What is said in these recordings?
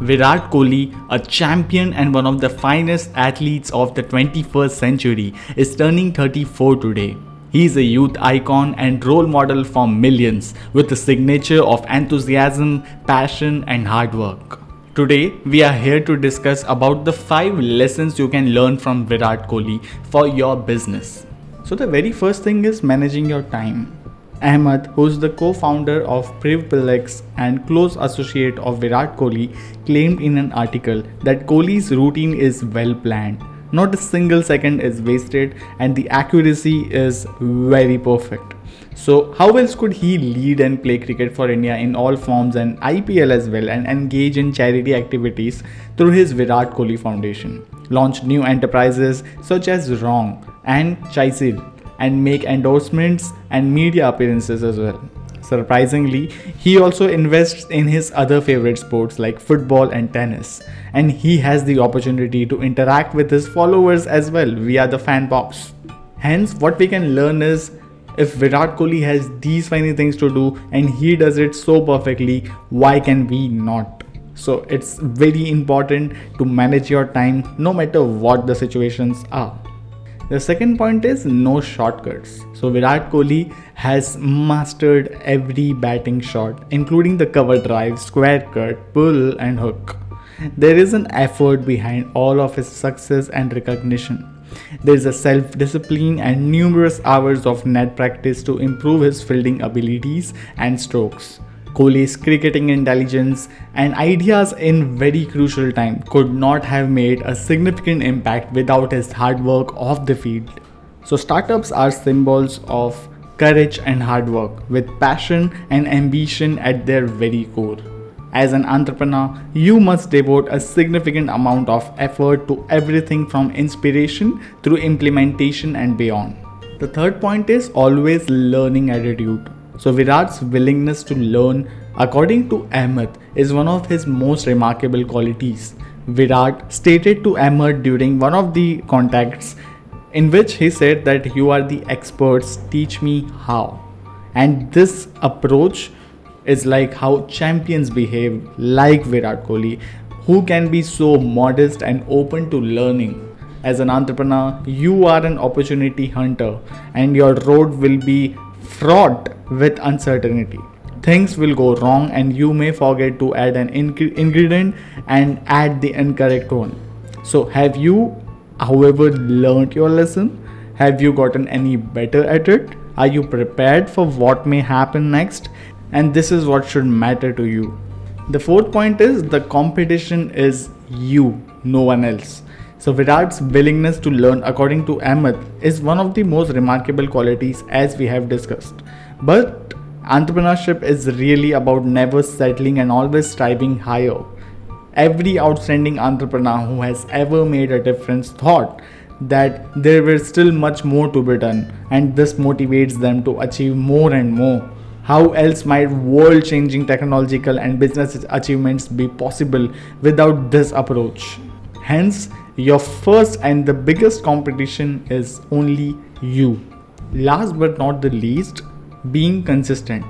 Virat Kohli, a champion and one of the finest athletes of the 21st century, is turning 34 today. He is a youth icon and role model for millions with a signature of enthusiasm, passion, and hard work. Today, we are here to discuss about the 5 lessons you can learn from Virat Kohli for your business. So, the very first thing is managing your time. Ahmed, who is the co-founder of Privplex and close associate of Virat Kohli, claimed in an article that Kohli's routine is well planned. Not a single second is wasted and the accuracy is very perfect. So, how else could he lead and play cricket for India in all forms and IPL as well and engage in charity activities through his Virat Kohli Foundation? Launch new enterprises such as Wrogn and Chisel and make endorsements and media appearances as well. Surprisingly, he also invests in his other favorite sports like football and tennis, and he has the opportunity to interact with his followers as well via the fan box. Hence, what we can learn is if Virat Kohli has these many things to do and he does it so perfectly, why can we not? So, it's very important to manage your time no matter what the situations are. The second point is no shortcuts. So Virat Kohli has mastered every batting shot, including the cover drive, square cut, pull, and hook. There is an effort behind all of his success and recognition. There is a self discipline and numerous hours of net practice to improve his fielding abilities and strokes. Kohli's cricketing intelligence and ideas in very crucial time could not have made a significant impact without his hard work off the field. So startups are symbols of courage and hard work with passion and ambition at their very core. As an entrepreneur, you must devote a significant amount of effort to everything from inspiration through implementation and beyond. The third point is always learning attitude. So Virat's willingness to learn, according to Ahmed, is one of his most remarkable qualities. Virat stated to Ahmed during one of the contacts in which he said that you are the experts, teach me how. And this approach is like how champions behave, like Virat Kohli, who can be so modest and open to learning. As an entrepreneur, you are an opportunity hunter, and your road will be fraught with uncertainty. Things will go wrong, and you may forget to add an ingredient and add the incorrect one. So, have you, however, learned your lesson? Have you gotten any better at it? Are you prepared for what may happen next? And this is what should matter to you. The fourth point is the competition is you, no one else. So Virat's willingness to learn according to Ahmed is one of the most remarkable qualities as we have discussed. But entrepreneurship is really about never settling and always striving higher. Every outstanding entrepreneur who has ever made a difference thought that there was still much more to be done and this motivates them to achieve more and more. How else might world changing technological and business achievements be possible without this approach? Hence, your first and the biggest competition is only you. Last but not the least, being consistent.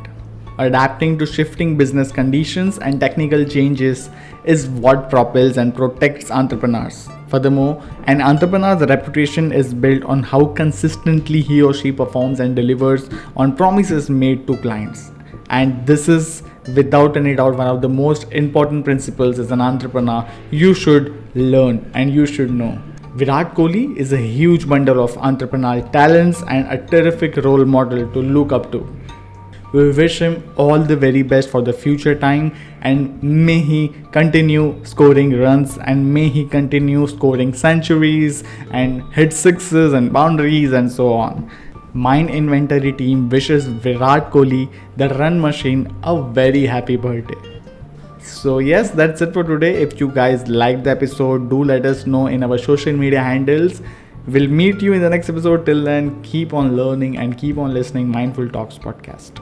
Adapting to shifting business conditions and technical changes is what propels and protects entrepreneurs. Furthermore, an entrepreneur's reputation is built on how consistently he or she performs and delivers on promises made to clients. And this is without any doubt one of the most important principles as an entrepreneur you should learn and you should know. Virat Kohli is a huge bundle of entrepreneurial talents and a terrific role model to look up to. We wish him all the very best for the future time and may he continue scoring runs and may he continue scoring centuries and hit sixes and boundaries and so on. Mind Inventory team wishes Virat Kohli, the run machine, a very happy birthday. So, yes, that's it for today. If you guys liked the episode, do let us know in our social media handles. We'll meet you in the next episode. Till then, keep on learning and keep on listening Mindful Talks podcast.